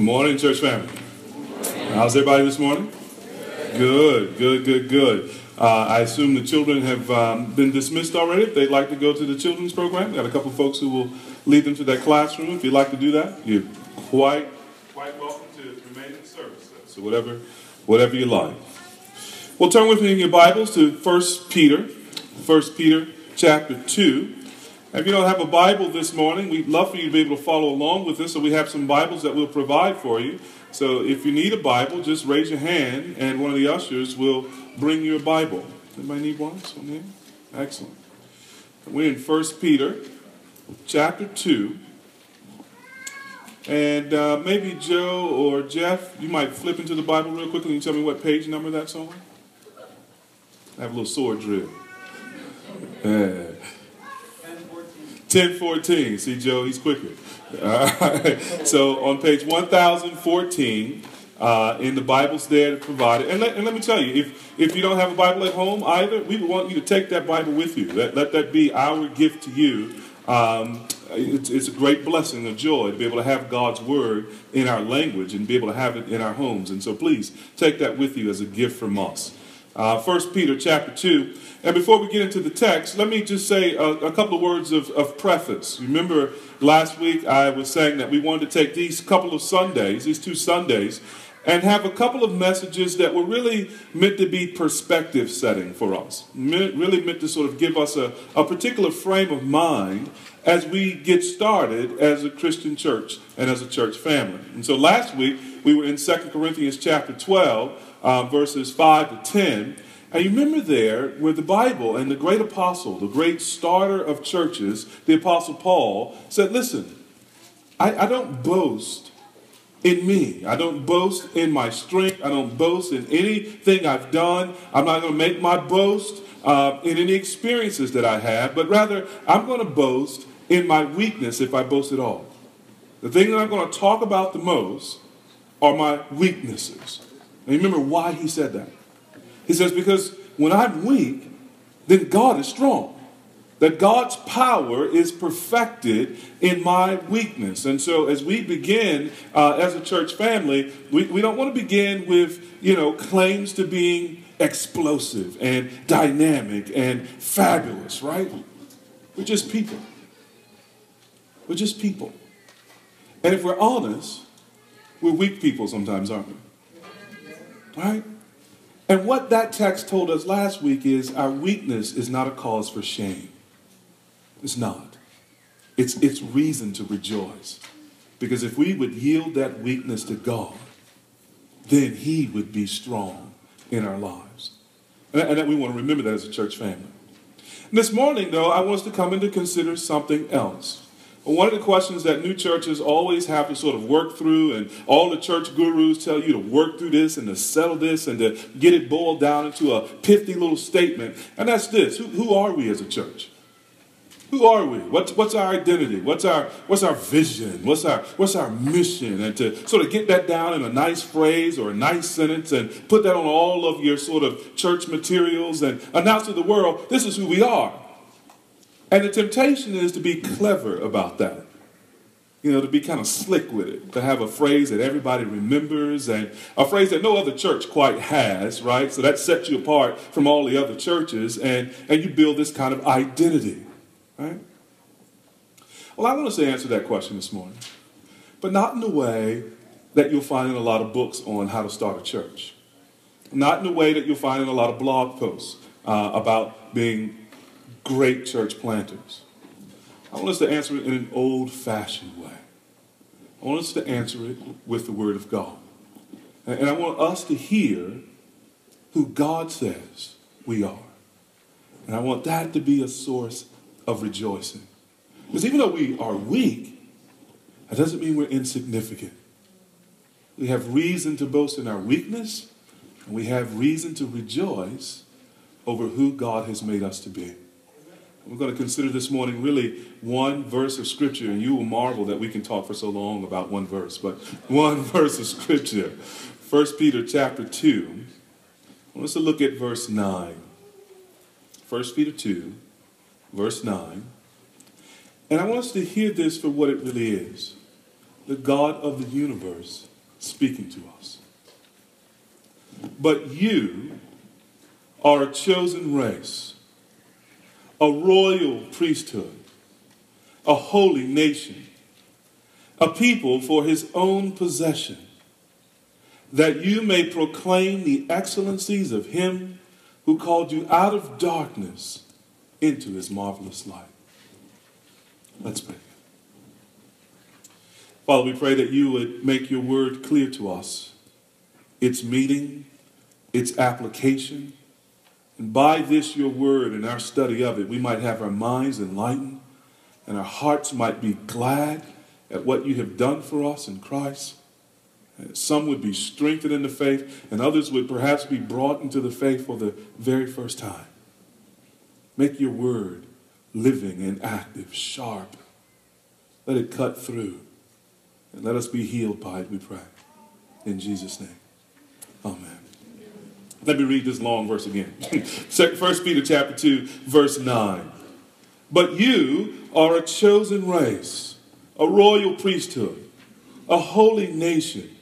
Morning, church family. How's everybody this morning? Good, good, good, good. Uh, I assume the children have um, been dismissed already. If they'd like to go to the children's program, we got a couple folks who will lead them to that classroom. If you'd like to do that, you're quite quite welcome to remain in service. So whatever whatever you like. Well, turn with me in your Bibles to 1 Peter, 1 Peter chapter 2. If you don't have a Bible this morning, we'd love for you to be able to follow along with us. So we have some Bibles that we'll provide for you. So if you need a Bible, just raise your hand, and one of the ushers will bring you a Bible. Anybody need one? Someone Excellent. We're in 1 Peter chapter 2. And uh, maybe Joe or Jeff, you might flip into the Bible real quickly and tell me what page number that's on. I have a little sword drill. Uh, 1014. See, Joe, he's quicker. So on page 1014, uh, in the Bibles there provided, and let, and let me tell you, if, if you don't have a Bible at home either, we want you to take that Bible with you. Let, let that be our gift to you. Um, it's, it's a great blessing, a joy to be able to have God's Word in our language and be able to have it in our homes. And so please take that with you as a gift from us. Uh, 1 Peter chapter 2. And before we get into the text, let me just say a, a couple of words of, of, preface. Remember, last week I was saying that we wanted to take these couple of Sundays, these two Sundays, and have a couple of messages that were really meant to be perspective setting for us. Really meant to sort of give us a, a particular frame of mind as we get started as a Christian church and as a church family. And so last week we were in 2 Corinthians chapter 12 uh, verses 5 to 10. And you remember there where the Bible and the great apostle, the great starter of churches, the apostle Paul, said, Listen, I, I don't boast in me. I don't boast in my strength. I don't boast in anything I've done. I'm not going to make my boast uh, in any experiences that I have, but rather I'm going to boast in my weakness if I boast at all. The thing that I'm going to talk about the most are my weaknesses. And remember why he said that. He says, Because when I'm weak, then God is strong. That God's power is perfected in my weakness. And so, as we begin uh, as a church family, we, we don't want to begin with, you know, claims to being explosive and dynamic and fabulous, right? We're just people. We're just people. And if we're honest, we're weak people sometimes, aren't we? Right? And what that text told us last week is our weakness is not a cause for shame. It's not. It's, it's reason to rejoice. Because if we would yield that weakness to God, then He would be strong in our lives. And, and we want to remember that as a church family. And this morning, though, I want us to come in to consider something else. One of the questions that new churches always have to sort of work through, and all the church gurus tell you to work through this and to settle this and to get it boiled down into a pithy little statement, and that's this who, who are we as a church? Who are we? What's, what's our identity? What's our, what's our vision? What's our, what's our mission? And to sort of get that down in a nice phrase or a nice sentence and put that on all of your sort of church materials and announce to the world, this is who we are. And the temptation is to be clever about that. You know, to be kind of slick with it, to have a phrase that everybody remembers and a phrase that no other church quite has, right? So that sets you apart from all the other churches and, and you build this kind of identity, right? Well, I want us to answer that question this morning, but not in the way that you'll find in a lot of books on how to start a church. Not in the way that you'll find in a lot of blog posts uh, about being great church planters. I want us to answer it in an old fashioned way. I want us to answer it with the Word of God. And I want us to hear who God says we are. And I want that to be a source of rejoicing. Because even though we are weak, that doesn't mean we're insignificant. We have reason to boast in our weakness, and we have reason to rejoice over who God has made us to be. We're going to consider this morning really one verse of Scripture, and you will marvel that we can talk for so long about one verse, but one verse of Scripture. 1 Peter chapter 2. I want us to look at verse 9. 1 Peter 2, verse 9. And I want us to hear this for what it really is. the God of the universe speaking to us. But you are a chosen race, a royal priesthood, a holy nation, a people for his own possession, that you may proclaim the excellencies of him who called you out of darkness into his marvelous light. Let's pray. Father, we pray that you would make your word clear to us, its meaning, its application. And by this, your word and our study of it, we might have our minds enlightened and our hearts might be glad at what you have done for us in Christ. Uh, some would be strengthened in the faith, and others would perhaps be brought into the faith for the very first time. Make your word living and active, sharp. Let it cut through and let us be healed by it, we pray. In Jesus' name. Amen. Let me read this long verse again. First Peter chapter 2, verse 9. But you are a chosen race, a royal priesthood, a holy nation,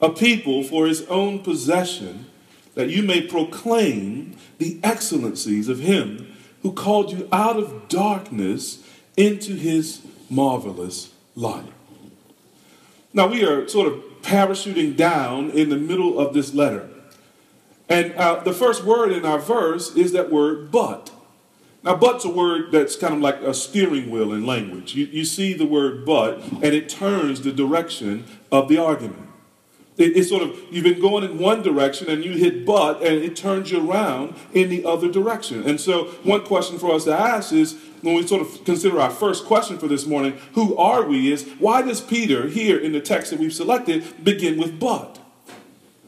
a people for his own possession, that you may proclaim the excellencies of him who called you out of darkness into his marvelous light. Now, we are sort of parachuting down in the middle of this letter. And uh, the first word in our verse is that word but. Now, but's a word that's kind of like a steering wheel in language. You, you see the word but, and it turns the direction of the argument. It, it's sort of, you've been going in one direction and you hit but, and it turns you around in the other direction. And so, one question for us to ask is when we sort of consider our first question for this morning, who are we, is why does Peter, here in the text that we've selected, begin with but?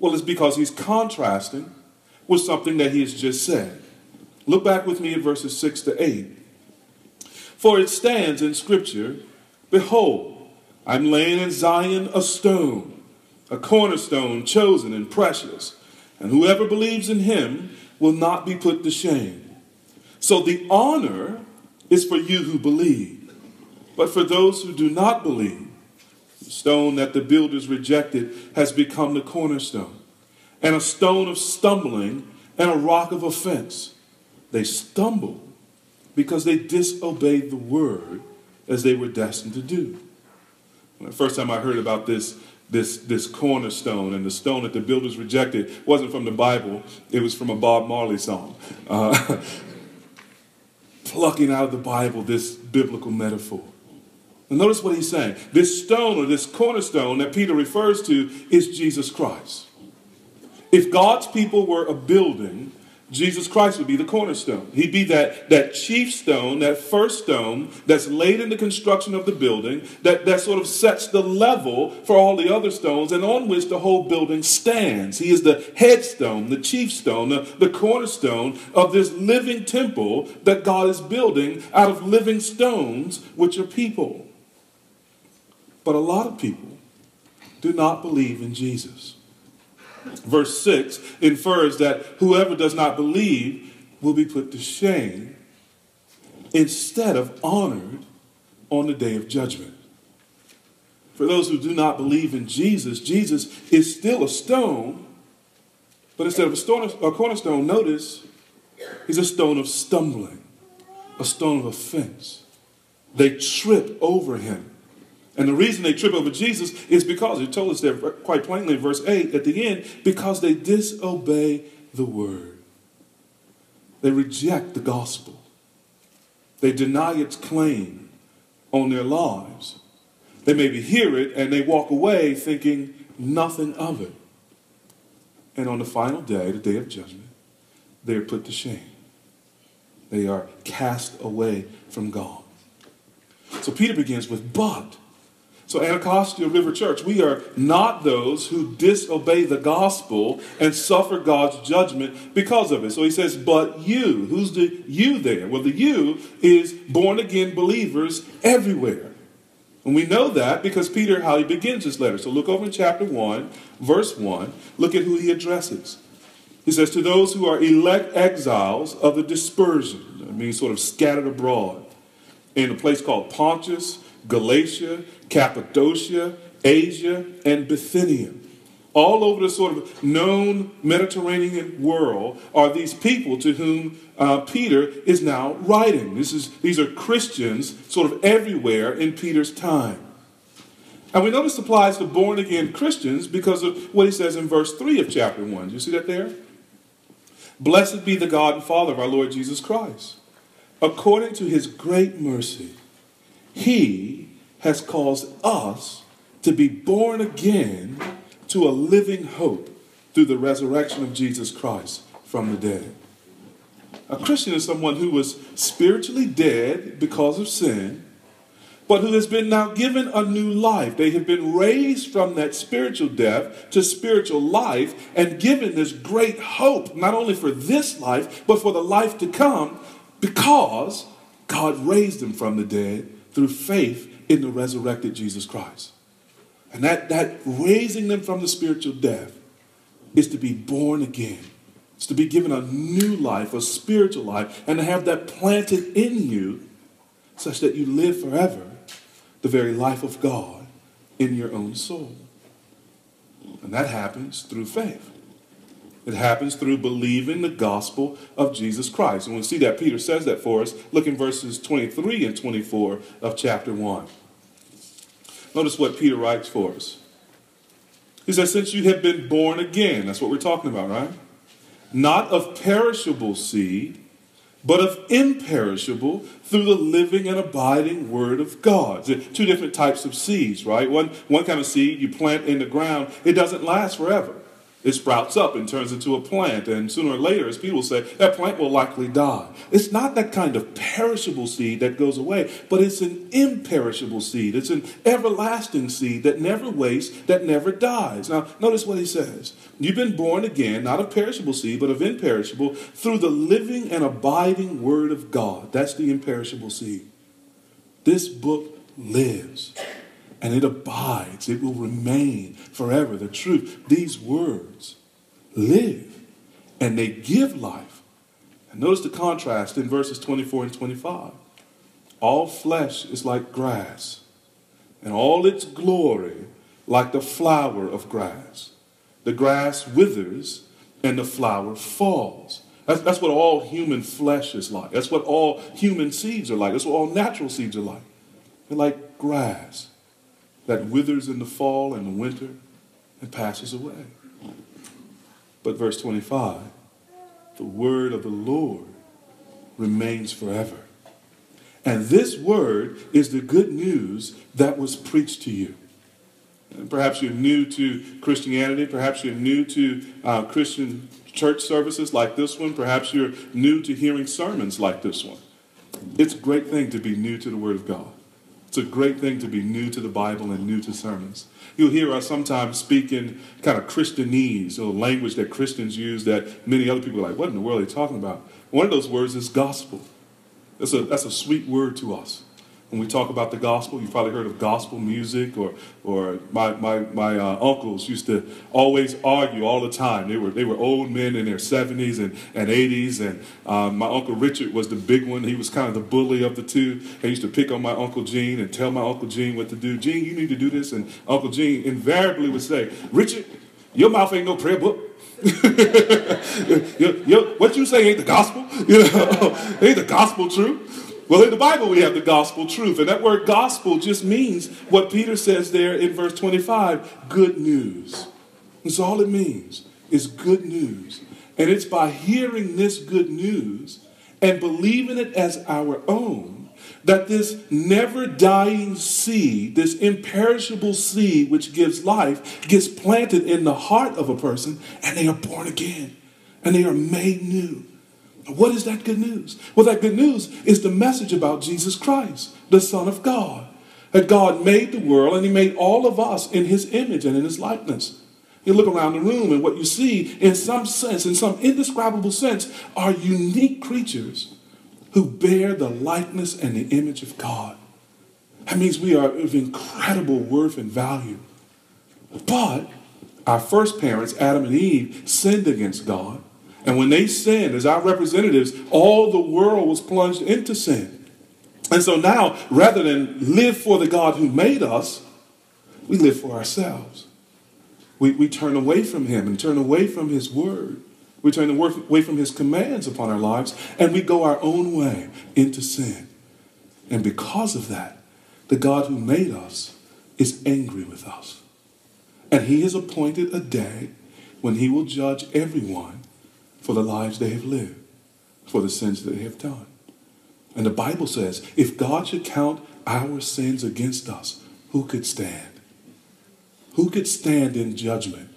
Well, it's because he's contrasting with something that he has just said. Look back with me at verses 6 to 8. For it stands in Scripture Behold, I'm laying in Zion a stone, a cornerstone chosen and precious, and whoever believes in him will not be put to shame. So the honor is for you who believe. But for those who do not believe, stone that the builders rejected has become the cornerstone, and a stone of stumbling and a rock of offense. They stumble because they disobeyed the word as they were destined to do. The first time I heard about this, this, this cornerstone and the stone that the builders rejected wasn't from the Bible, it was from a Bob Marley song. Uh, plucking out of the Bible this biblical metaphor. And notice what he's saying. This stone or this cornerstone that Peter refers to is Jesus Christ. If God's people were a building, Jesus Christ would be the cornerstone. He'd be that, that chief stone, that first stone that's laid in the construction of the building, that, that sort of sets the level for all the other stones and on which the whole building stands. He is the headstone, the chief stone, the, the cornerstone of this living temple that God is building out of living stones, which are people. But a lot of people do not believe in Jesus. Verse 6 infers that whoever does not believe will be put to shame instead of honored on the day of judgment. For those who do not believe in Jesus, Jesus is still a stone, but instead of a, stone, a cornerstone, notice he's a stone of stumbling, a stone of offense. They trip over him. And the reason they trip over Jesus is because, he told us there quite plainly in verse 8 at the end, because they disobey the word. They reject the gospel. They deny its claim on their lives. They maybe hear it and they walk away thinking nothing of it. And on the final day, the day of judgment, they are put to shame. They are cast away from God. So Peter begins with, but so, Anacostia River Church, we are not those who disobey the gospel and suffer God's judgment because of it. So he says, but you. Who's the you there? Well, the you is born again believers everywhere. And we know that because Peter, how he begins his letter. So look over in chapter 1, verse 1. Look at who he addresses. He says, To those who are elect exiles of the dispersion, I mean, sort of scattered abroad, in a place called Pontus, Galatia, Cappadocia, Asia, and Bithynia. All over the sort of known Mediterranean world are these people to whom uh, Peter is now writing. This is, these are Christians sort of everywhere in Peter's time. And we know this applies to born again Christians because of what he says in verse 3 of chapter 1. Do you see that there? Blessed be the God and Father of our Lord Jesus Christ. According to his great mercy, he has caused us to be born again to a living hope through the resurrection of Jesus Christ from the dead. A Christian is someone who was spiritually dead because of sin, but who has been now given a new life. They have been raised from that spiritual death to spiritual life and given this great hope, not only for this life, but for the life to come, because God raised them from the dead through faith in the resurrected Jesus Christ. And that, that raising them from the spiritual death is to be born again. It's to be given a new life, a spiritual life, and to have that planted in you such that you live forever the very life of God in your own soul. And that happens through faith. It happens through believing the gospel of Jesus Christ. And we see that Peter says that for us. Look in verses 23 and 24 of chapter 1. Notice what Peter writes for us. He says, Since you have been born again, that's what we're talking about, right? Not of perishable seed, but of imperishable through the living and abiding word of God. Two different types of seeds, right? One, one kind of seed you plant in the ground, it doesn't last forever it sprouts up and turns into a plant. And sooner or later, as people say, that plant will likely die. It's not that kind of perishable seed that goes away, but it's an imperishable seed. It's an everlasting seed that never wastes, that never dies. Now, notice what he says. You've been born again, not of perishable seed, but of imperishable, through the living and abiding word of God. That's the imperishable seed. This book lives and it abides, it will remain forever. The truth, these words live and they give life. And notice the contrast in verses 24 and 25. All flesh is like grass, and all its glory like the flower of grass. The grass withers and the flower falls. That's, that's what all human flesh is like. That's what all human seeds are like. That's what all natural seeds are like. They're like grass that withers in the fall and the winter and passes away. But verse 25, the word of the Lord remains forever. And this word is the good news that was preached to you. Perhaps you're new to Christianity. Perhaps you're new to uh, Christian church services like this one. Perhaps you're new to hearing sermons like this one. It's a great thing to be new to the Word of God. It's a great thing to be new to the Bible and new to sermons. You'll hear us sometimes speak in kind of Christianese, or language that Christians use that many other people are like, what in the world are they talking about? One of those words is gospel. That's a, that's a sweet word to us when we talk about the gospel, you've probably heard of gospel music, or, or my, my, my uh, uncles used to always argue all the time. They were, they were old men in their 70s and, and 80s, and um, my Uncle Richard was the big one. He was kind of the bully of the two. He used to pick on my Uncle Gene and tell my Uncle Gene what to do. Gene, you need to do this. And Uncle Gene invariably would say, Richard, your mouth ain't no prayer book. what you say ain't the gospel. You know, ain't the gospel true. Well, in the Bible, we have the gospel truth. And that word gospel just means what Peter says there in verse 25 good news. That's all it means is good news. And it's by hearing this good news and believing it as our own that this never dying seed, this imperishable seed which gives life, gets planted in the heart of a person and they are born again and they are made new. What is that good news? Well, that good news is the message about Jesus Christ, the Son of God. That God made the world and He made all of us in His image and in His likeness. You look around the room and what you see, in some sense, in some indescribable sense, are unique creatures who bear the likeness and the image of God. That means we are of incredible worth and value. But our first parents, Adam and Eve, sinned against God. And when they sinned, as our representatives, all the world was plunged into sin. And so now, rather than live for the God who made us, we live for ourselves. We, we turn away from Him and turn away from His Word. We turn away from His commands upon our lives and we go our own way into sin. And because of that, the God who made us is angry with us. And He has appointed a day when He will judge everyone for the lives they have lived, for the sins that they have done. And the Bible says if God should count our sins against us, who could stand? Who could stand in judgment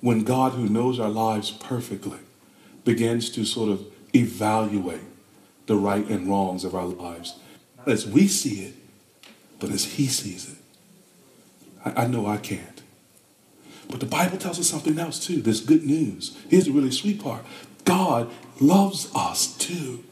when God, who knows our lives perfectly, begins to sort of evaluate the right and wrongs of our lives? Not as we see it, but as He sees it. I, I know I can't. But the Bible tells us something else too. This good news. Here's the really sweet part God loves us too.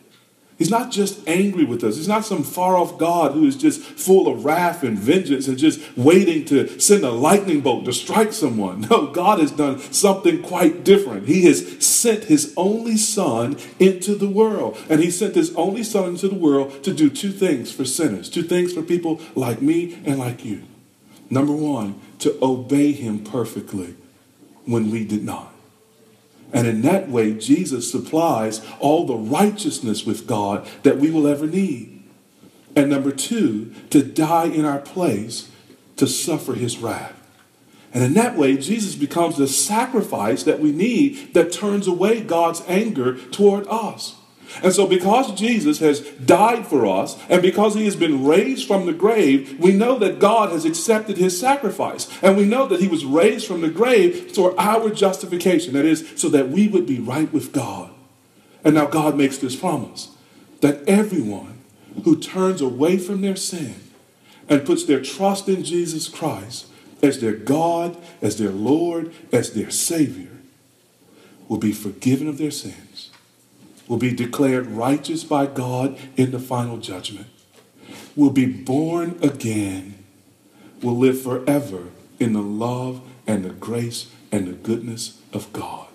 He's not just angry with us. He's not some far off God who is just full of wrath and vengeance and just waiting to send a lightning bolt to strike someone. No, God has done something quite different. He has sent his only son into the world. And he sent his only son into the world to do two things for sinners, two things for people like me and like you. Number one, to obey him perfectly when we did not. And in that way, Jesus supplies all the righteousness with God that we will ever need. And number two, to die in our place to suffer his wrath. And in that way, Jesus becomes the sacrifice that we need that turns away God's anger toward us. And so, because Jesus has died for us, and because he has been raised from the grave, we know that God has accepted his sacrifice. And we know that he was raised from the grave for our justification. That is, so that we would be right with God. And now God makes this promise that everyone who turns away from their sin and puts their trust in Jesus Christ as their God, as their Lord, as their Savior, will be forgiven of their sins will be declared righteous by God in the final judgment, will be born again, will live forever in the love and the grace and the goodness of God.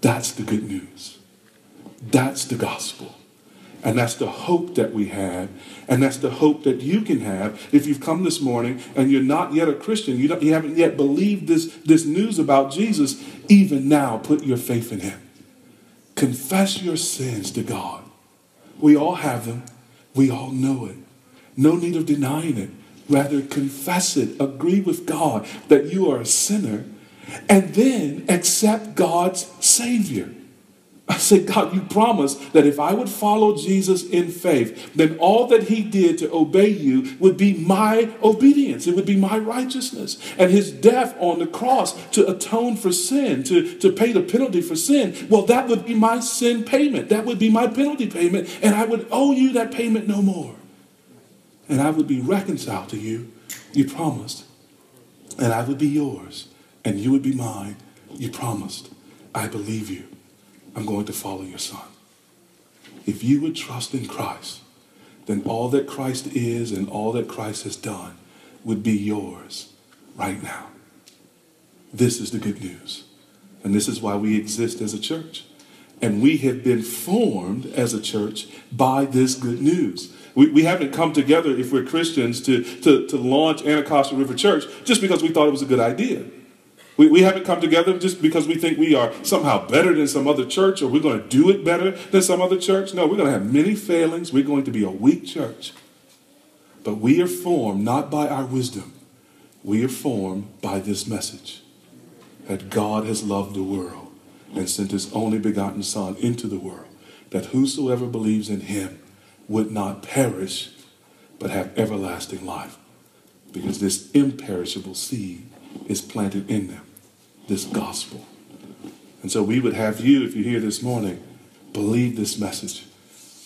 That's the good news. That's the gospel. And that's the hope that we have. And that's the hope that you can have if you've come this morning and you're not yet a Christian. You, you haven't yet believed this, this news about Jesus. Even now, put your faith in him. Confess your sins to God. We all have them. We all know it. No need of denying it. Rather, confess it. Agree with God that you are a sinner. And then accept God's Savior. I said, God, you promised that if I would follow Jesus in faith, then all that he did to obey you would be my obedience. It would be my righteousness. And his death on the cross to atone for sin, to, to pay the penalty for sin, well, that would be my sin payment. That would be my penalty payment. And I would owe you that payment no more. And I would be reconciled to you. You promised. And I would be yours. And you would be mine. You promised. I believe you. I'm going to follow your son. If you would trust in Christ, then all that Christ is and all that Christ has done would be yours right now. This is the good news. And this is why we exist as a church. And we have been formed as a church by this good news. We, we haven't come together, if we're Christians, to, to, to launch Anacostia River Church just because we thought it was a good idea. We, we haven't come together just because we think we are somehow better than some other church or we're going to do it better than some other church. No, we're going to have many failings. We're going to be a weak church. But we are formed not by our wisdom, we are formed by this message that God has loved the world and sent his only begotten Son into the world, that whosoever believes in him would not perish, but have everlasting life. Because this imperishable seed is planted in them this gospel. And so we would have you, if you're here this morning, believe this message.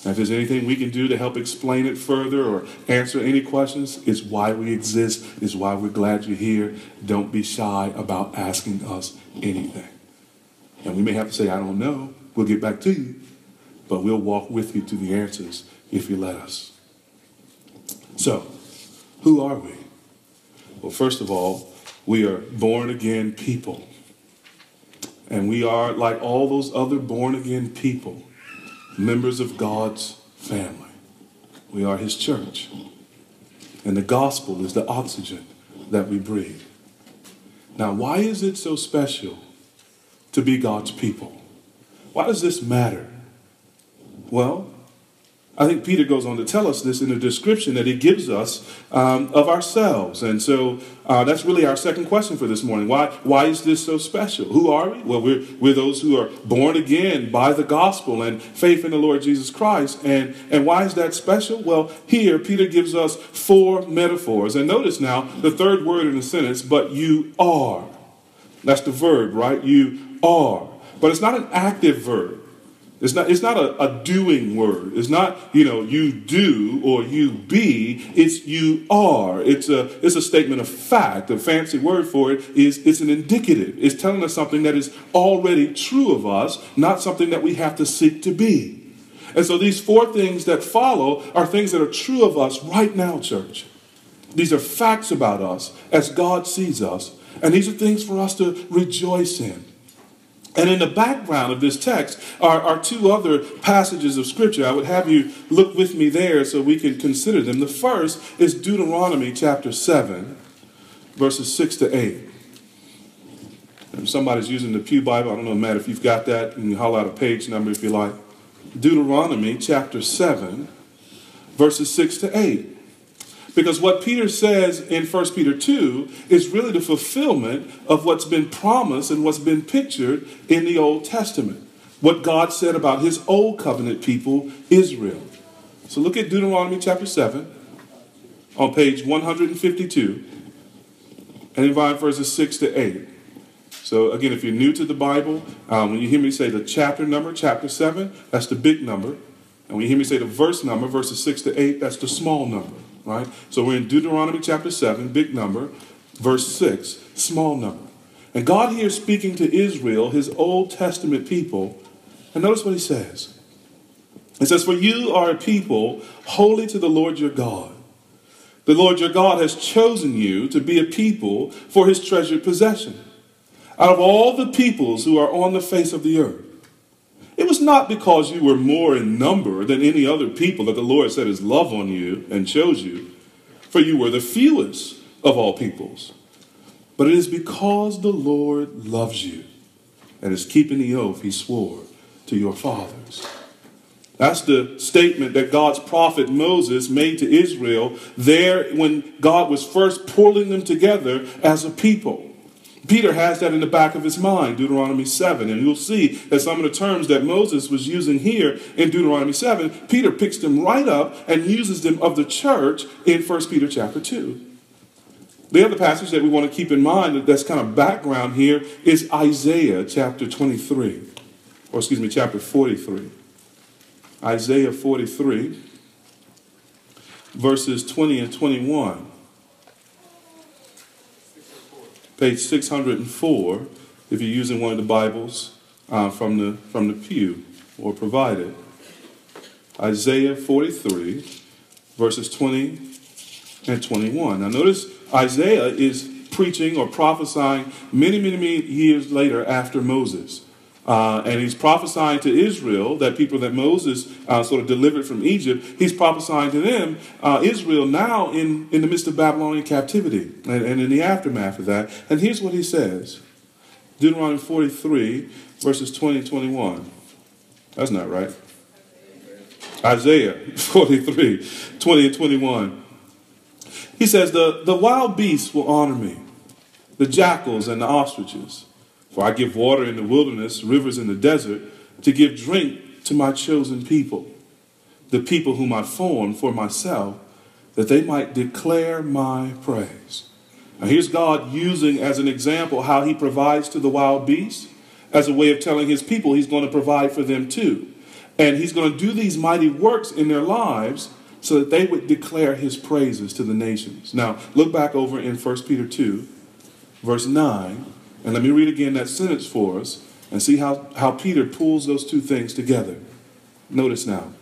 If there's anything we can do to help explain it further or answer any questions, it's why we exist, it's why we're glad you're here. Don't be shy about asking us anything. And we may have to say, I don't know. We'll get back to you. But we'll walk with you to the answers if you let us. So, who are we? Well, first of all, we are born again people. And we are, like all those other born again people, members of God's family. We are His church. And the gospel is the oxygen that we breathe. Now, why is it so special to be God's people? Why does this matter? Well, I think Peter goes on to tell us this in the description that he gives us um, of ourselves. And so uh, that's really our second question for this morning. Why, why is this so special? Who are we? Well, we're, we're those who are born again by the gospel and faith in the Lord Jesus Christ. And, and why is that special? Well, here Peter gives us four metaphors. And notice now the third word in the sentence, but you are. That's the verb, right? You are. But it's not an active verb. It's not, it's not a, a, doing word. It's not, you know, you do or you be. It's you are. It's a, it's a statement of fact. The fancy word for it is it's an indicative. It's telling us something that is already true of us, not something that we have to seek to be. And so these four things that follow are things that are true of us right now, church. These are facts about us as God sees us. And these are things for us to rejoice in. And in the background of this text are, are two other passages of Scripture. I would have you look with me there so we can consider them. The first is Deuteronomy chapter 7, verses 6 to 8. If somebody's using the Pew Bible, I don't know, Matt, if you've got that, you can holler out a page number if you like. Deuteronomy chapter 7, verses 6 to 8. Because what Peter says in 1 Peter 2 is really the fulfillment of what's been promised and what's been pictured in the Old Testament. What God said about his old covenant people, Israel. So look at Deuteronomy chapter 7 on page 152 and invite verses 6 to 8. So again, if you're new to the Bible, um, when you hear me say the chapter number, chapter 7, that's the big number. And when you hear me say the verse number, verses 6 to 8, that's the small number right? So we're in Deuteronomy chapter 7, big number, verse 6, small number. And God here speaking to Israel, his Old Testament people, and notice what he says. It says, For you are a people holy to the Lord your God. The Lord your God has chosen you to be a people for his treasured possession. Out of all the peoples who are on the face of the earth, it was not because you were more in number than any other people that the Lord set his love on you and chose you, for you were the fewest of all peoples. But it is because the Lord loves you and is keeping the oath he swore to your fathers. That's the statement that God's prophet Moses made to Israel there when God was first pulling them together as a people. Peter has that in the back of his mind, Deuteronomy 7. And you'll see that some of the terms that Moses was using here in Deuteronomy 7, Peter picks them right up and uses them of the church in 1 Peter chapter 2. The other passage that we want to keep in mind that's kind of background here is Isaiah chapter 23, or excuse me, chapter 43. Isaiah 43, verses 20 and 21. Page 604, if you're using one of the Bibles uh, from, the, from the pew or provided. Isaiah 43, verses 20 and 21. Now, notice Isaiah is preaching or prophesying many, many, many years later after Moses. Uh, and he's prophesying to Israel, that people that Moses uh, sort of delivered from Egypt, he's prophesying to them, uh, Israel now in, in the midst of Babylonian captivity and, and in the aftermath of that. And here's what he says Deuteronomy 43, verses 20 and 21. That's not right. Isaiah 43, 20 and 21. He says, the, the wild beasts will honor me, the jackals and the ostriches. For I give water in the wilderness, rivers in the desert, to give drink to my chosen people, the people whom I formed for myself, that they might declare my praise. Now, here's God using as an example how he provides to the wild beasts, as a way of telling his people he's going to provide for them too. And he's going to do these mighty works in their lives so that they would declare his praises to the nations. Now, look back over in 1 Peter 2, verse 9. And let me read again that sentence for us and see how, how Peter pulls those two things together. Notice now.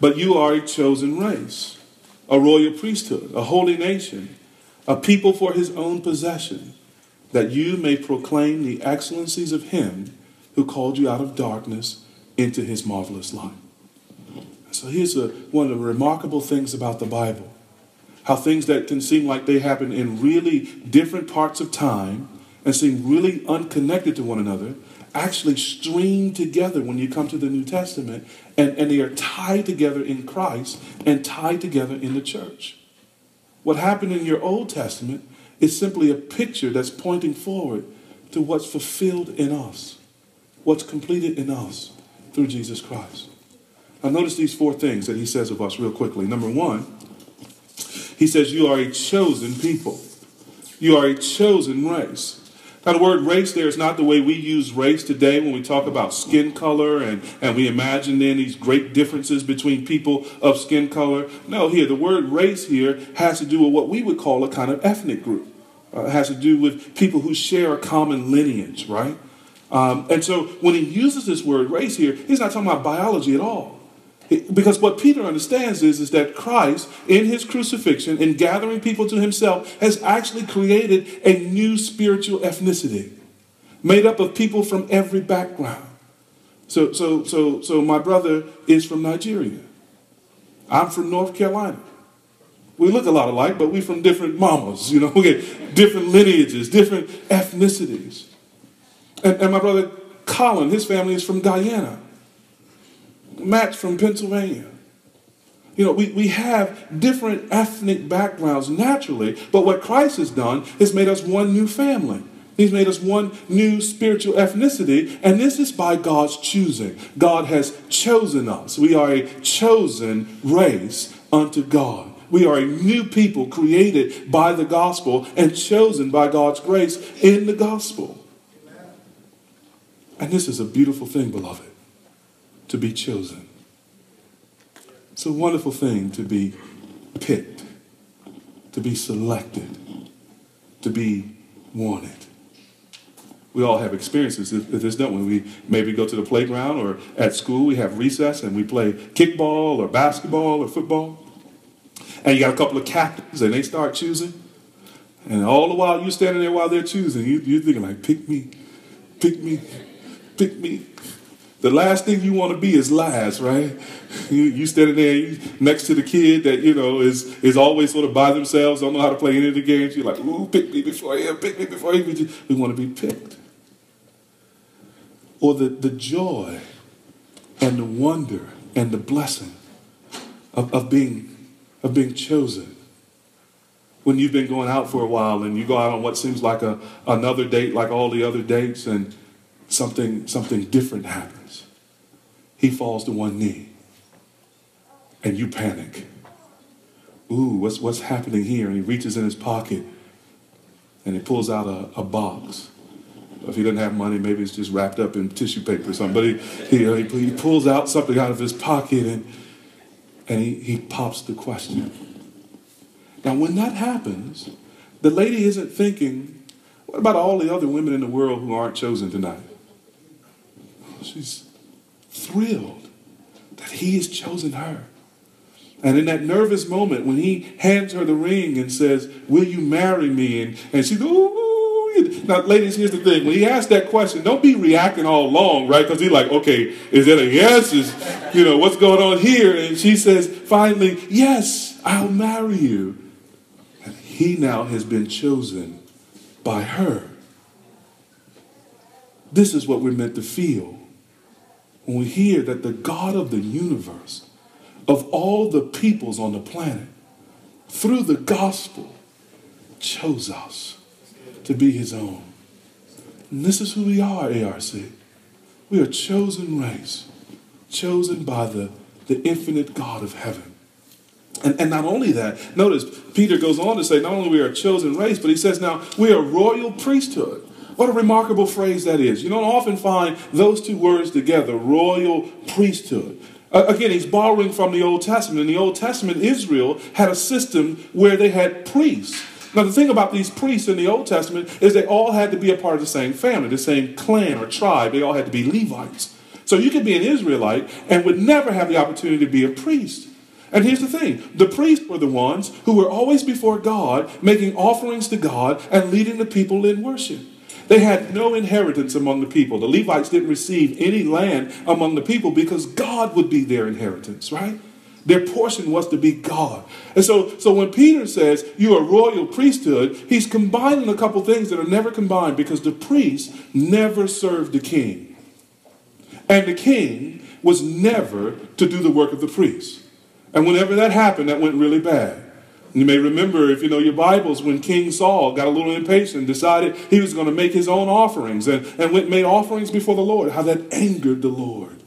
But you are a chosen race, a royal priesthood, a holy nation, a people for his own possession, that you may proclaim the excellencies of him who called you out of darkness into his marvelous light. So here's a, one of the remarkable things about the Bible How things that can seem like they happen in really different parts of time and seem really unconnected to one another actually stream together when you come to the New Testament and, and they are tied together in Christ and tied together in the church. What happened in your Old Testament is simply a picture that's pointing forward to what's fulfilled in us, what's completed in us through Jesus Christ. Now, notice these four things that he says of us real quickly. Number one, he says, You are a chosen people, you are a chosen race. Now, the word race there is not the way we use race today when we talk about skin color and, and we imagine then these great differences between people of skin color. No, here, the word race here has to do with what we would call a kind of ethnic group. Uh, it has to do with people who share a common lineage, right? Um, and so when he uses this word race here, he's not talking about biology at all. Because what Peter understands is, is that Christ, in his crucifixion, in gathering people to himself, has actually created a new spiritual ethnicity made up of people from every background. So, so, so, so my brother is from Nigeria. I'm from North Carolina. We look a lot alike, but we're from different mamas, you know, get different lineages, different ethnicities. And, and my brother Colin, his family is from Guyana. Matt's from Pennsylvania. You know, we, we have different ethnic backgrounds naturally, but what Christ has done is made us one new family. He's made us one new spiritual ethnicity, and this is by God's choosing. God has chosen us. We are a chosen race unto God. We are a new people created by the gospel and chosen by God's grace in the gospel. And this is a beautiful thing, beloved to be chosen. It's a wonderful thing to be picked, to be selected, to be wanted. We all have experiences if this, don't we? We maybe go to the playground or at school, we have recess and we play kickball or basketball or football. And you got a couple of captains and they start choosing. And all the while you're standing there while they're choosing, you, you're thinking like, pick me, pick me, pick me. The last thing you want to be is last, right? You, you standing there next to the kid that you know is is always sort of by themselves, don't know how to play any of the games. You're like, ooh, pick me before him, pick me before him. We want to be picked. Or the, the joy and the wonder and the blessing of, of being of being chosen. When you've been going out for a while and you go out on what seems like a another date like all the other dates and something something different happens he falls to one knee and you panic. Ooh, what's, what's happening here? And he reaches in his pocket and he pulls out a, a box. If he doesn't have money, maybe it's just wrapped up in tissue paper or something. But he, he, uh, he pulls out something out of his pocket and, and he, he pops the question. Now, when that happens, the lady isn't thinking, what about all the other women in the world who aren't chosen tonight? She's thrilled that he has chosen her. And in that nervous moment, when he hands her the ring and says, Will you marry me? And, and she's, Ooh. Now, ladies, here's the thing. When he asks that question, don't be reacting all long, right? Because he's like, Okay, is that a yes? Is, you know, what's going on here? And she says, Finally, Yes, I'll marry you. And he now has been chosen by her. This is what we're meant to feel when we hear that the God of the universe, of all the peoples on the planet, through the gospel, chose us to be his own. And this is who we are, ARC. We are chosen race, chosen by the, the infinite God of heaven. And, and not only that, notice Peter goes on to say, not only we are a chosen race, but he says now we are royal priesthood. What a remarkable phrase that is. You don't often find those two words together royal priesthood. Again, he's borrowing from the Old Testament. In the Old Testament, Israel had a system where they had priests. Now, the thing about these priests in the Old Testament is they all had to be a part of the same family, the same clan or tribe. They all had to be Levites. So you could be an Israelite and would never have the opportunity to be a priest. And here's the thing the priests were the ones who were always before God, making offerings to God and leading the people in worship. They had no inheritance among the people. The Levites didn't receive any land among the people because God would be their inheritance, right? Their portion was to be God. And so, so when Peter says you're a royal priesthood, he's combining a couple things that are never combined because the priest never served the king. And the king was never to do the work of the priest. And whenever that happened, that went really bad. You may remember, if you know your Bibles, when King Saul got a little impatient, decided he was going to make his own offerings and, and went, made offerings before the Lord, how that angered the Lord.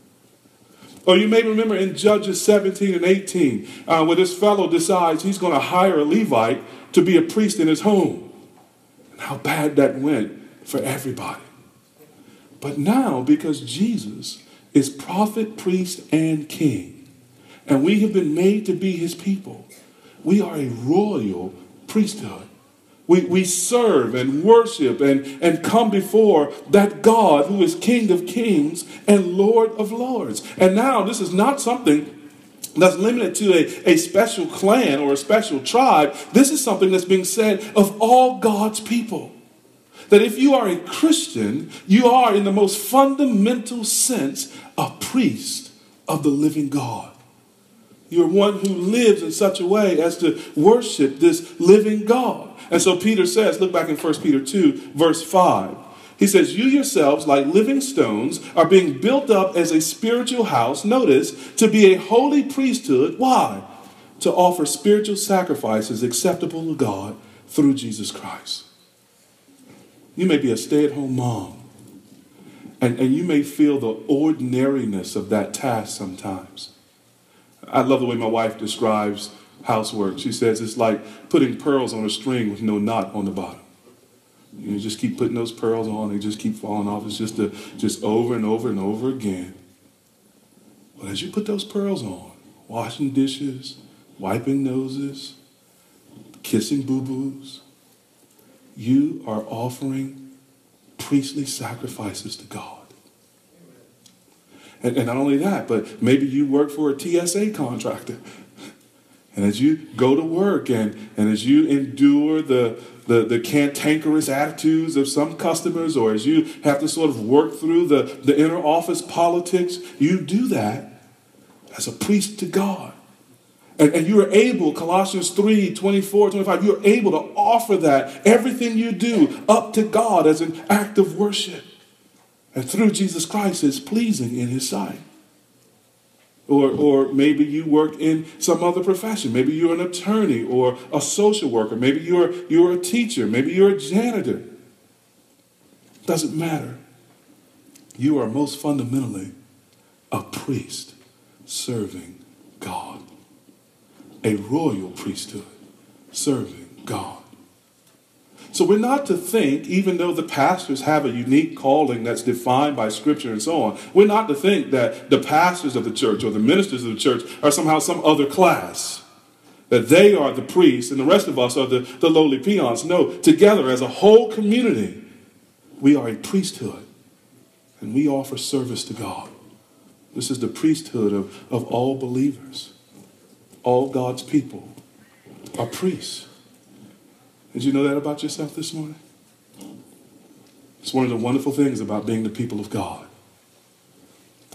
Or you may remember in Judges 17 and 18, uh, where this fellow decides he's going to hire a Levite to be a priest in his home. And how bad that went for everybody. But now, because Jesus is prophet, priest, and king, and we have been made to be his people, we are a royal priesthood. We, we serve and worship and, and come before that God who is King of kings and Lord of lords. And now, this is not something that's limited to a, a special clan or a special tribe. This is something that's being said of all God's people. That if you are a Christian, you are, in the most fundamental sense, a priest of the living God. You're one who lives in such a way as to worship this living God. And so Peter says, look back in 1 Peter 2, verse 5. He says, You yourselves, like living stones, are being built up as a spiritual house, notice, to be a holy priesthood. Why? To offer spiritual sacrifices acceptable to God through Jesus Christ. You may be a stay at home mom, and, and you may feel the ordinariness of that task sometimes. I love the way my wife describes housework. She says it's like putting pearls on a string with no knot on the bottom. You just keep putting those pearls on, they just keep falling off. It's just a, just over and over and over again. But as you put those pearls on, washing dishes, wiping noses, kissing boo-boos, you are offering priestly sacrifices to God. And, and not only that, but maybe you work for a TSA contractor. And as you go to work and, and as you endure the, the, the cantankerous attitudes of some customers, or as you have to sort of work through the, the inner office politics, you do that as a priest to God. And, and you are able, Colossians 3 24, 25, you're able to offer that, everything you do, up to God as an act of worship. And through Jesus Christ is pleasing in his sight. Or, or maybe you work in some other profession. Maybe you're an attorney or a social worker. Maybe you're, you're a teacher. Maybe you're a janitor. Doesn't matter. You are most fundamentally a priest serving God, a royal priesthood serving God. So we're not to think, even though the pastors have a unique calling that's defined by Scripture and so on, we're not to think that the pastors of the church or the ministers of the church are somehow some other class. That they are the priests and the rest of us are the, the lowly peons. No, together as a whole community, we are a priesthood and we offer service to God. This is the priesthood of, of all believers. All God's people are priests. Did you know that about yourself this morning? It's one of the wonderful things about being the people of God.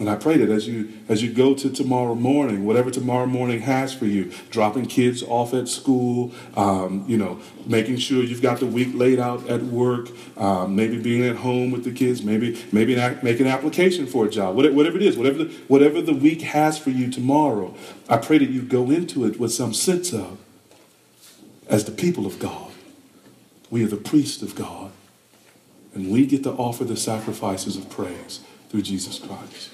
And I pray that as you as you go to tomorrow morning, whatever tomorrow morning has for you, dropping kids off at school, um, you know, making sure you've got the week laid out at work, um, maybe being at home with the kids, maybe maybe make an application for a job, whatever it is, whatever the, whatever the week has for you tomorrow. I pray that you go into it with some sense of, as the people of God, we are the priest of God, and we get to offer the sacrifices of praise through Jesus Christ.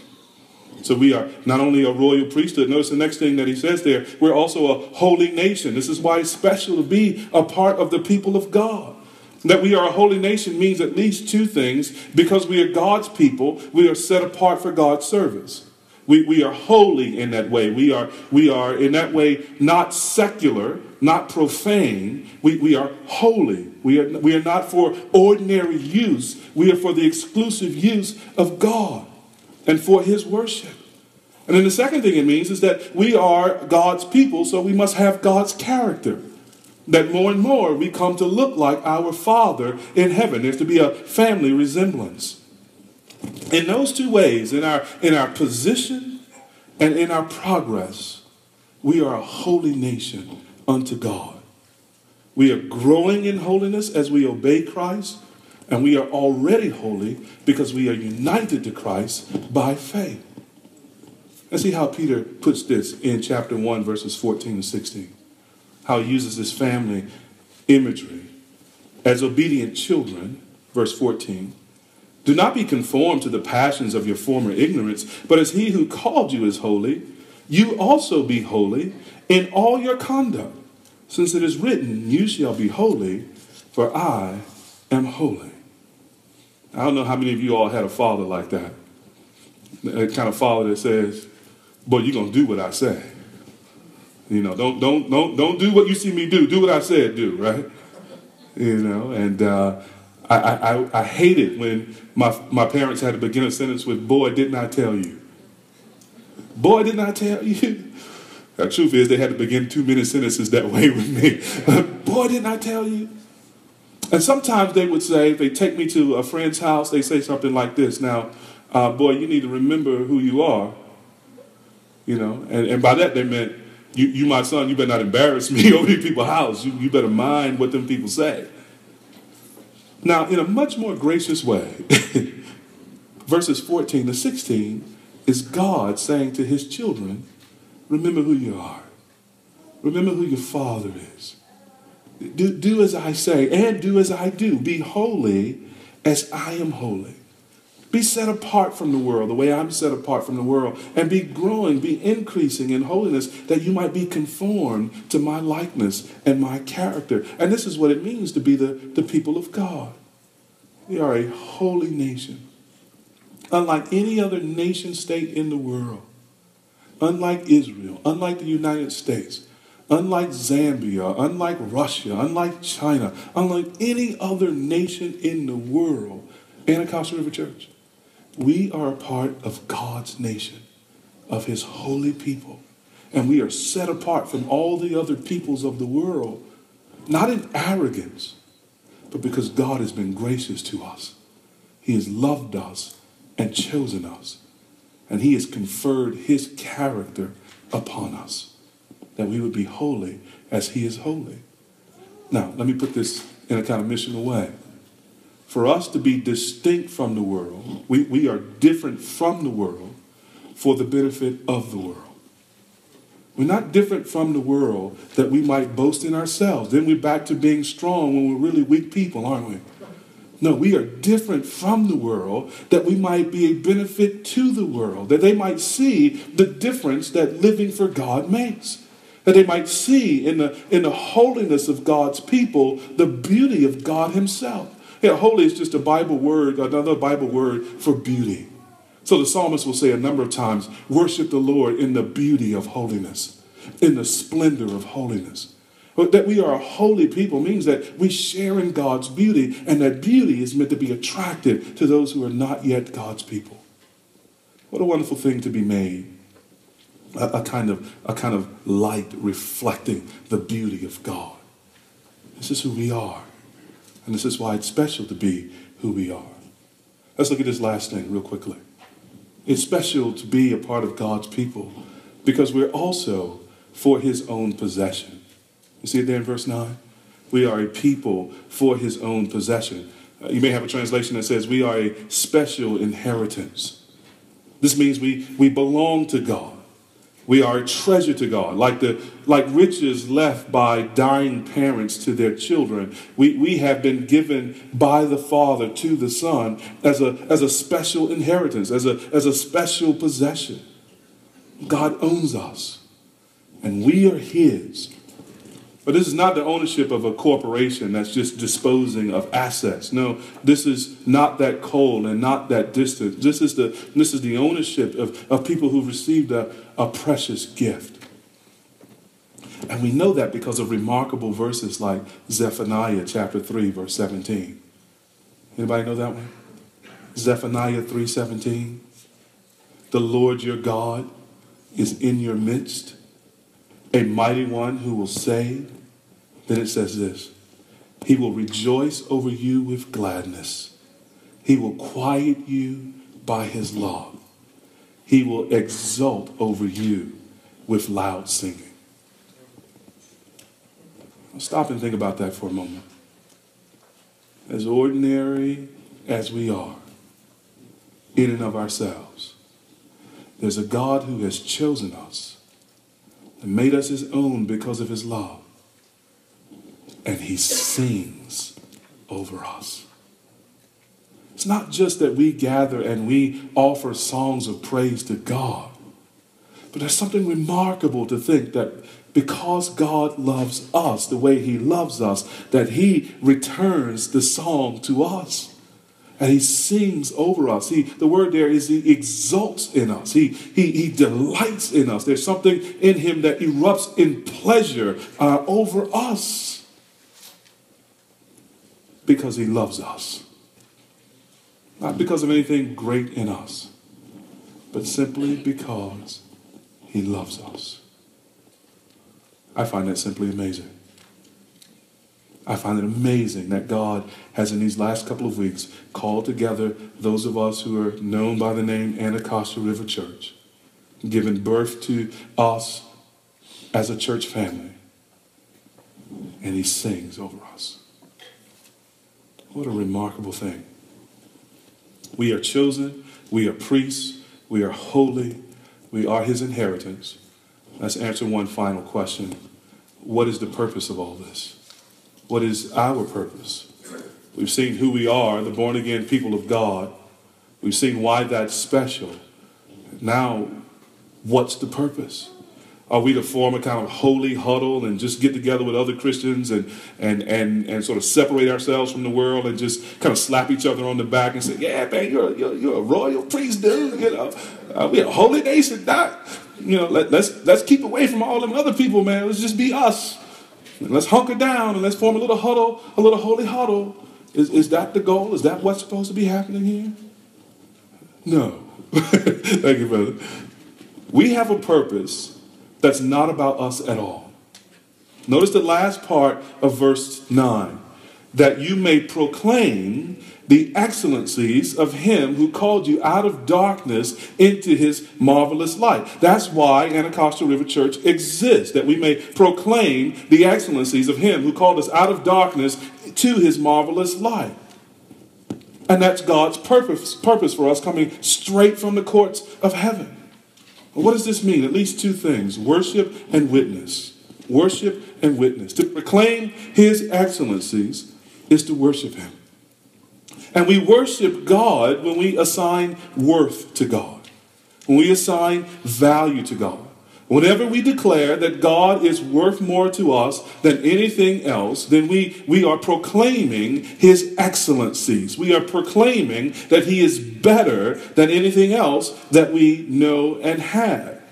So we are not only a royal priesthood, notice the next thing that he says there, we're also a holy nation. This is why it's special to be a part of the people of God. That we are a holy nation means at least two things. Because we are God's people, we are set apart for God's service. We, we are holy in that way. We are, we are, in that way, not secular, not profane. We, we are holy. We are, we are not for ordinary use. We are for the exclusive use of God and for His worship. And then the second thing it means is that we are God's people, so we must have God's character. That more and more we come to look like our Father in heaven. There's to be a family resemblance. In those two ways, in our, in our position and in our progress, We are a holy nation unto God. We are growing in holiness as we obey Christ, and we are already holy because we are united to Christ by faith. Let's see how Peter puts this in chapter 1, verses 14 and 16. How he uses this family imagery. As obedient children, verse 14, do not be conformed to the passions of your former ignorance, but as he who called you is holy, you also be holy in all your conduct, since it is written, You shall be holy, for I am holy. I don't know how many of you all had a father like that. A kind of father that says, Boy, you're gonna do what I say. You know, don't don't don't don't do what you see me do. Do what I said do, right? You know, and uh, I, I, I hate it when my, my parents had to begin a sentence with, Boy, didn't I tell you? Boy, didn't I tell you? The truth is, they had to begin two minute sentences that way with me. Boy, didn't I tell you? And sometimes they would say, if they take me to a friend's house, they say something like this Now, uh, boy, you need to remember who you are. You know, and, and by that they meant, you, you, my son, you better not embarrass me over these people's house. You, you better mind what them people say. Now, in a much more gracious way, verses 14 to 16 is God saying to his children, Remember who you are. Remember who your father is. Do, do as I say and do as I do. Be holy as I am holy. Be set apart from the world, the way I'm set apart from the world, and be growing, be increasing in holiness, that you might be conformed to my likeness and my character. And this is what it means to be the, the people of God. We are a holy nation. Unlike any other nation state in the world, unlike Israel, unlike the United States, unlike Zambia, unlike Russia, unlike China, unlike any other nation in the world, Anacostia River Church, we are a part of God's nation, of his holy people. And we are set apart from all the other peoples of the world, not in arrogance, but because God has been gracious to us. He has loved us and chosen us. And he has conferred his character upon us, that we would be holy as he is holy. Now, let me put this in a kind of missional way for us to be distinct from the world, we, we are different from the world for the benefit of the world. We're not different from the world that we might boast in ourselves. Then we're back to being strong when we're really weak people, aren't we? No, we are different from the world that we might be a benefit to the world, that they might see the difference that living for God makes. That they might see in the, in the holiness of God's people the beauty of God Himself. Yeah, holy is just a Bible word, another Bible word for beauty. So the psalmist will say a number of times, worship the Lord in the beauty of holiness, in the splendor of holiness. That we are a holy people means that we share in God's beauty, and that beauty is meant to be attractive to those who are not yet God's people. What a wonderful thing to be made. A, a kind of a kind of light reflecting the beauty of God. This is who we are. And this is why it's special to be who we are. Let's look at this last thing real quickly. It's special to be a part of God's people because we're also for his own possession. You see it there in verse 9? We are a people for his own possession. Uh, you may have a translation that says we are a special inheritance. This means we, we belong to God. We are a treasure to God. Like, the, like riches left by dying parents to their children, we, we have been given by the Father to the Son as a, as a special inheritance, as a, as a special possession. God owns us, and we are His. But this is not the ownership of a corporation that's just disposing of assets. No, this is not that cold and not that distant. This is the, this is the ownership of, of people who've received a, a precious gift. And we know that because of remarkable verses like Zephaniah chapter 3, verse 17. Anybody know that one? Zephaniah 3:17. The Lord your God is in your midst, a mighty one who will save. Then it says this He will rejoice over you with gladness, He will quiet you by His love, He will exult over you with loud singing. Stop and think about that for a moment. As ordinary as we are, in and of ourselves, there's a God who has chosen us and made us his own because of his love. He sings over us. It's not just that we gather and we offer songs of praise to God, but there's something remarkable to think that because God loves us the way He loves us, that He returns the song to us. And He sings over us. He, the word there is He exults in us. He, he, he delights in us. There's something in Him that erupts in pleasure uh, over us because He loves us. Not because of anything great in us, but simply because He loves us. I find that simply amazing. I find it amazing that God has, in these last couple of weeks, called together those of us who are known by the name Anacostia River Church, given birth to us as a church family, and He sings over us. What a remarkable thing. We are chosen, we are priests, we are holy, we are His inheritance. Let's answer one final question. What is the purpose of all this? What is our purpose? We've seen who we are, the born again people of God. We've seen why that's special. Now, what's the purpose? Are we to form a kind of holy huddle and just get together with other Christians and, and, and, and sort of separate ourselves from the world and just kind of slap each other on the back and say, yeah, man, you're, you're, you're a royal priest, dude. You know, uh, we're a holy nation, not, you know, let, let's, let's keep away from all them other people, man. Let's just be us. And let's hunker down and let's form a little huddle, a little holy huddle. Is, is that the goal? Is that what's supposed to be happening here? No. Thank you, brother. We have a purpose that's not about us at all. Notice the last part of verse 9 that you may proclaim the excellencies of him who called you out of darkness into his marvelous light. That's why Anacostia River Church exists, that we may proclaim the excellencies of him who called us out of darkness to his marvelous light. And that's God's purpose, purpose for us coming straight from the courts of heaven. What does this mean? At least two things worship and witness. Worship and witness. To proclaim his excellencies is to worship him. And we worship God when we assign worth to God, when we assign value to God. Whenever we declare that God is worth more to us than anything else, then we, we are proclaiming his excellencies. We are proclaiming that he is better than anything else that we know and have.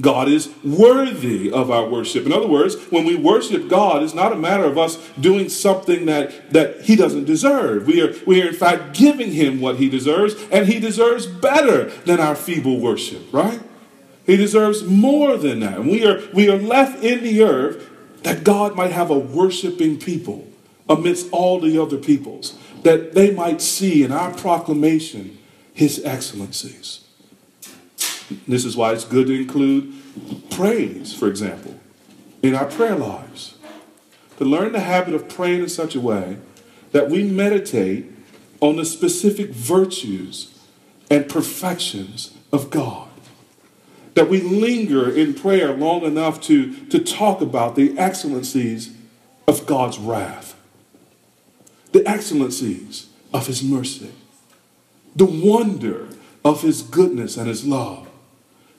God is worthy of our worship. In other words, when we worship God, it's not a matter of us doing something that, that He doesn't deserve. We are, we are, in fact, giving Him what He deserves, and He deserves better than our feeble worship, right? He deserves more than that. We are, we are left in the earth that God might have a worshiping people amidst all the other peoples, that they might see in our proclamation His excellencies. This is why it's good to include praise, for example, in our prayer lives. To learn the habit of praying in such a way that we meditate on the specific virtues and perfections of God. That we linger in prayer long enough to, to talk about the excellencies of God's wrath, the excellencies of His mercy, the wonder of His goodness and His love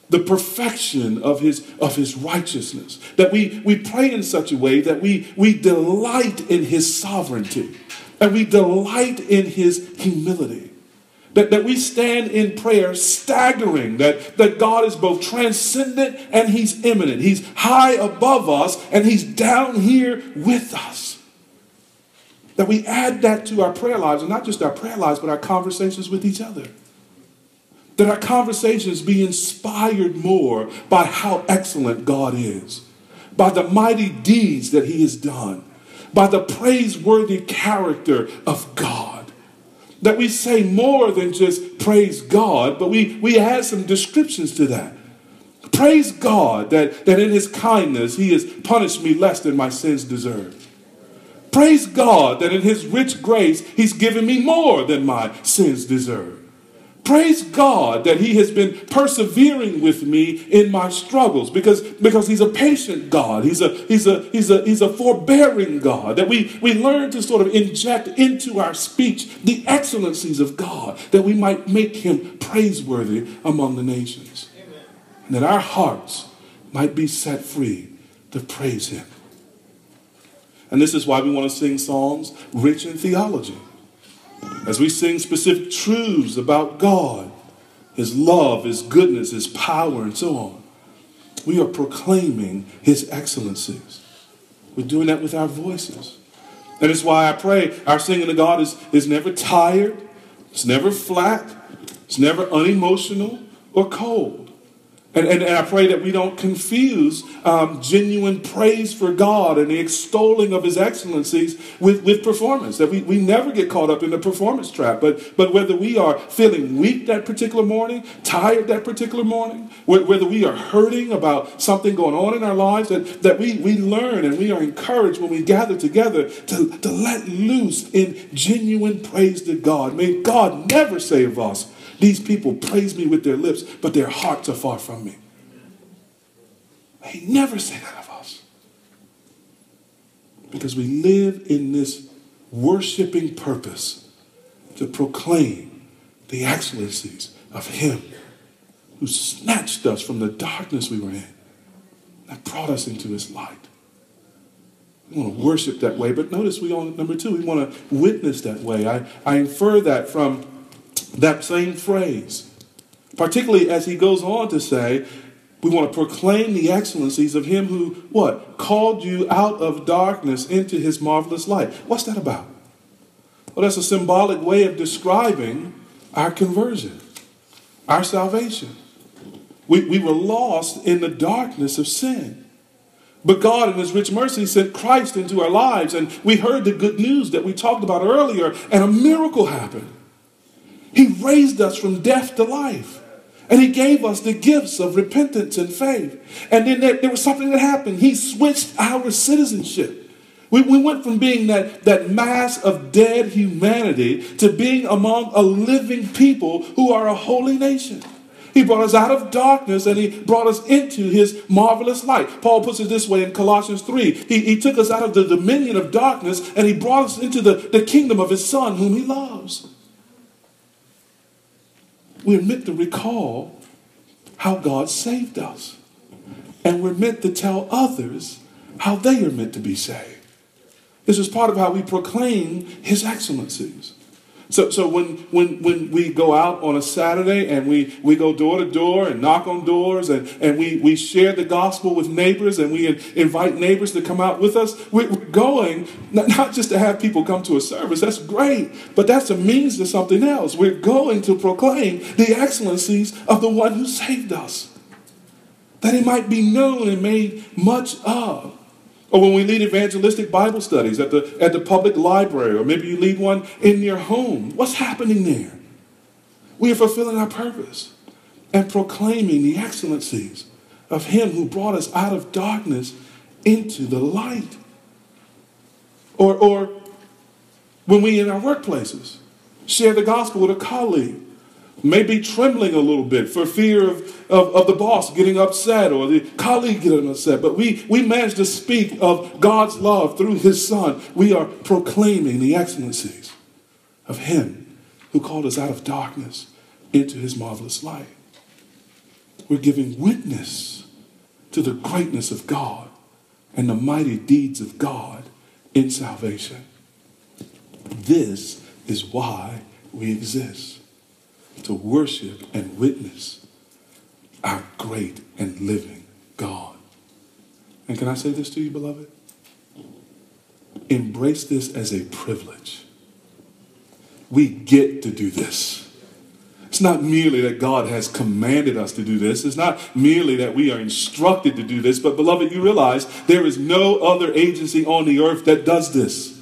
the perfection of his of his righteousness that we we pray in such a way that we we delight in his sovereignty and we delight in his humility that, that we stand in prayer staggering that, that God is both transcendent and he's immanent. He's high above us and he's down here with us. That we add that to our prayer lives, and not just our prayer lives, but our conversations with each other that our conversations be inspired more by how excellent God is, by the mighty deeds that He has done, by the praiseworthy character of God. That we say more than just praise God, but we, we add some descriptions to that. Praise God that, that in his kindness he has punished me less than my sins deserve. Praise God that in his rich grace he's given me more than my sins deserve. Praise God that He has been persevering with me in my struggles because, because He's a patient God. He's a, he's, a, he's, a, he's a forbearing God. That we, we learn to sort of inject into our speech the excellencies of God that we might make Him praiseworthy among the nations. Amen. And that our hearts might be set free to praise Him. And this is why we want to sing songs rich in theology as we sing specific truths about God, His love, His goodness, His power, and so on, we are proclaiming His excellencies. We're doing that with our voices. And it's why I pray our singing to God is, is never tired, it's never flat, it's never unemotional or cold. And, and, and, I pray that we don't confuse um, genuine praise for God and the extolling of His excellencies with, with performance. That we, we never get caught up in the performance trap. But, but whether we are feeling weak that particular morning, tired that particular morning, whether we are hurting about something going on in our lives, that, that we, we learn and we are encouraged when we gather together to, to let loose in genuine praise to God. May God never of us, these people praise me with their lips, but their hearts are far from me. He never say that of us. Because we live in this worshiping purpose to proclaim the excellencies of Him who snatched us from the darkness we were in that brought us into His light. We want to worship that way, but notice we on number two, we want to witness that way. I, I infer that from that same phrase, particularly as he goes on to say, we want to proclaim the excellencies of him who, what? Called you out of darkness into his marvelous light. What's that about? Well, that's a symbolic way of describing our conversion, our salvation. We, we were lost in the darkness of sin. But God, in His rich mercy, sent Christ into our lives, and we heard the good news that we talked about earlier, and a miracle happened. He raised us from death to life. And he gave us the gifts of repentance and faith. And then there, there was something that happened. He switched our citizenship. We, we went from being that, that mass of dead humanity to being among a living people who are a holy nation. He brought us out of darkness and he brought us into his marvelous light. Paul puts it this way in Colossians 3. He, he took us out of the dominion of darkness and he brought us into the, the kingdom of his son whom he loves we're meant to recall how God saved us. And we're meant to tell others how they are meant to be saved. This is part of how we proclaim his excellencies. So, so when, when, when we go out on a Saturday and we, we go door to door and knock on doors and, and we, we share the gospel with neighbors and we invite neighbors to come out with us, we're going not just to have people come to a service, that's great, but that's a means to something else. We're going to proclaim the excellencies of the one who saved us, that he might be known and made much of. Or when we lead evangelistic Bible studies at the, at the public library, or maybe you lead one in your home, what's happening there? We are fulfilling our purpose and proclaiming the excellencies of Him who brought us out of darkness into the light. Or, or when we in our workplaces share the gospel with a colleague may be trembling a little bit for fear of, of, of, the boss getting upset or the colleague getting upset. But we, we manage to speak of God's love through his son. We are proclaiming the excellencies of him who called us out of darkness into his marvelous light. We're giving witness to the greatness of God and the mighty deeds of God in salvation. This is why we exist to worship and witness our great and living God. And can I say this to you, beloved? Embrace this as a privilege. We get to do this. It's not merely that God has commanded us to do this. It's not merely that we are instructed to do this. But, beloved, you realize there is no other agency on the earth that does this.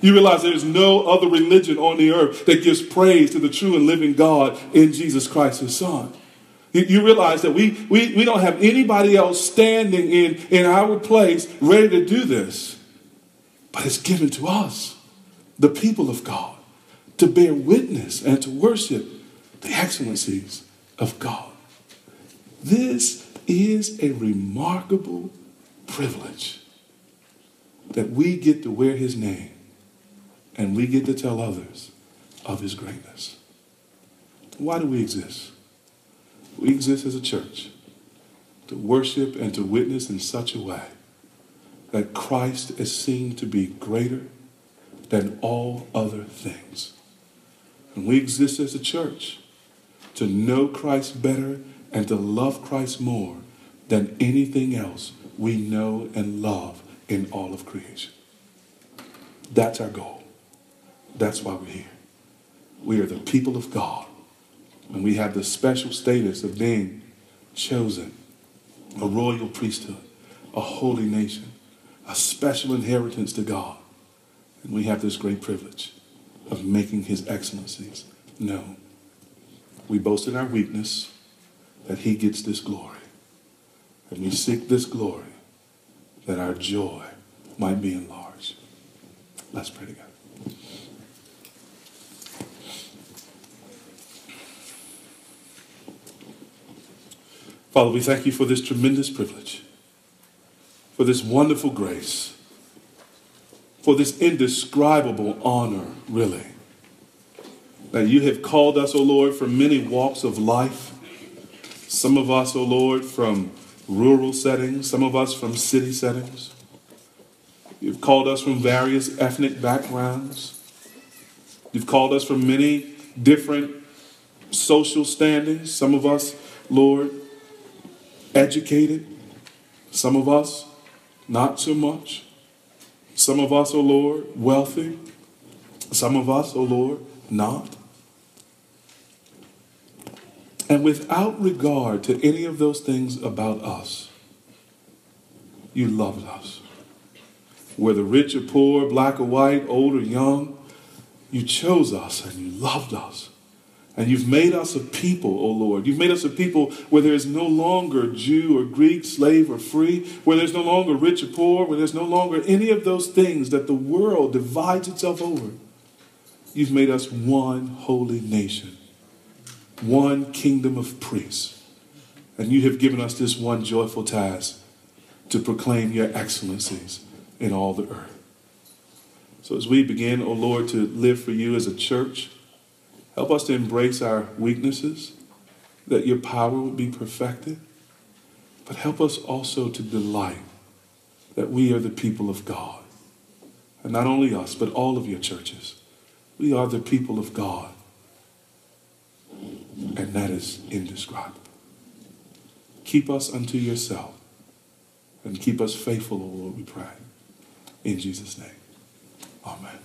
You realize there's no other religion on the earth that gives praise to the true and living God in Jesus Christ, his Son. You realize that we, we, we don't have anybody else standing in, in our place ready to do this. But it's given to us, the people of God, to bear witness and to worship the excellencies of God. This is a remarkable privilege that we get to wear his name and we get to tell others of his greatness. Why do we exist? We exist as a church to worship and to witness in such a way that Christ is seen to be greater than all other things. And we exist as a church to know Christ better and to love Christ more than anything else we know and love in all of creation. That's our goal. That's why we're here. We are the people of God and we have the special status of being chosen, a royal priesthood, a holy nation, a special inheritance to God. And we have this great privilege of making his excellencies known. We boast in our weakness that he gets this glory. And we seek this glory that our joy might be enlarged. Let's pray together. Father, we thank you for this tremendous privilege, for this wonderful grace, for this indescribable honor, really, that you have called us, O oh Lord, from many walks of life. Some of us, O oh Lord, from rural settings, some of us from city settings. You've called us from various ethnic backgrounds. You've called us from many different social standings. Some of us, Lord, educated, some of us not so much. Some of us, oh Lord, wealthy. Some of us, oh Lord, not. And without regard to any of those things about us, you loved us. Whether rich or poor, black or white, old or young, you chose us and you loved us. And you've made us a people, O Lord. You've made us a people where there is no longer Jew or Greek, slave or free, where there's no longer rich or poor, where there's no longer any of those things that the world divides itself over. You've made us one holy nation, one kingdom of priests. And you have given us this one joyful task to proclaim your excellencies in all the earth. So as we begin, O Lord, to live for you as a church, Help us to embrace our weaknesses, that your power would be perfected. But help us also to delight that we are the people of God. And not only us, but all of your churches. We are the people of God. And that is indescribable. Keep us unto yourself and keep us faithful, O Lord, we pray. In Jesus' name, amen.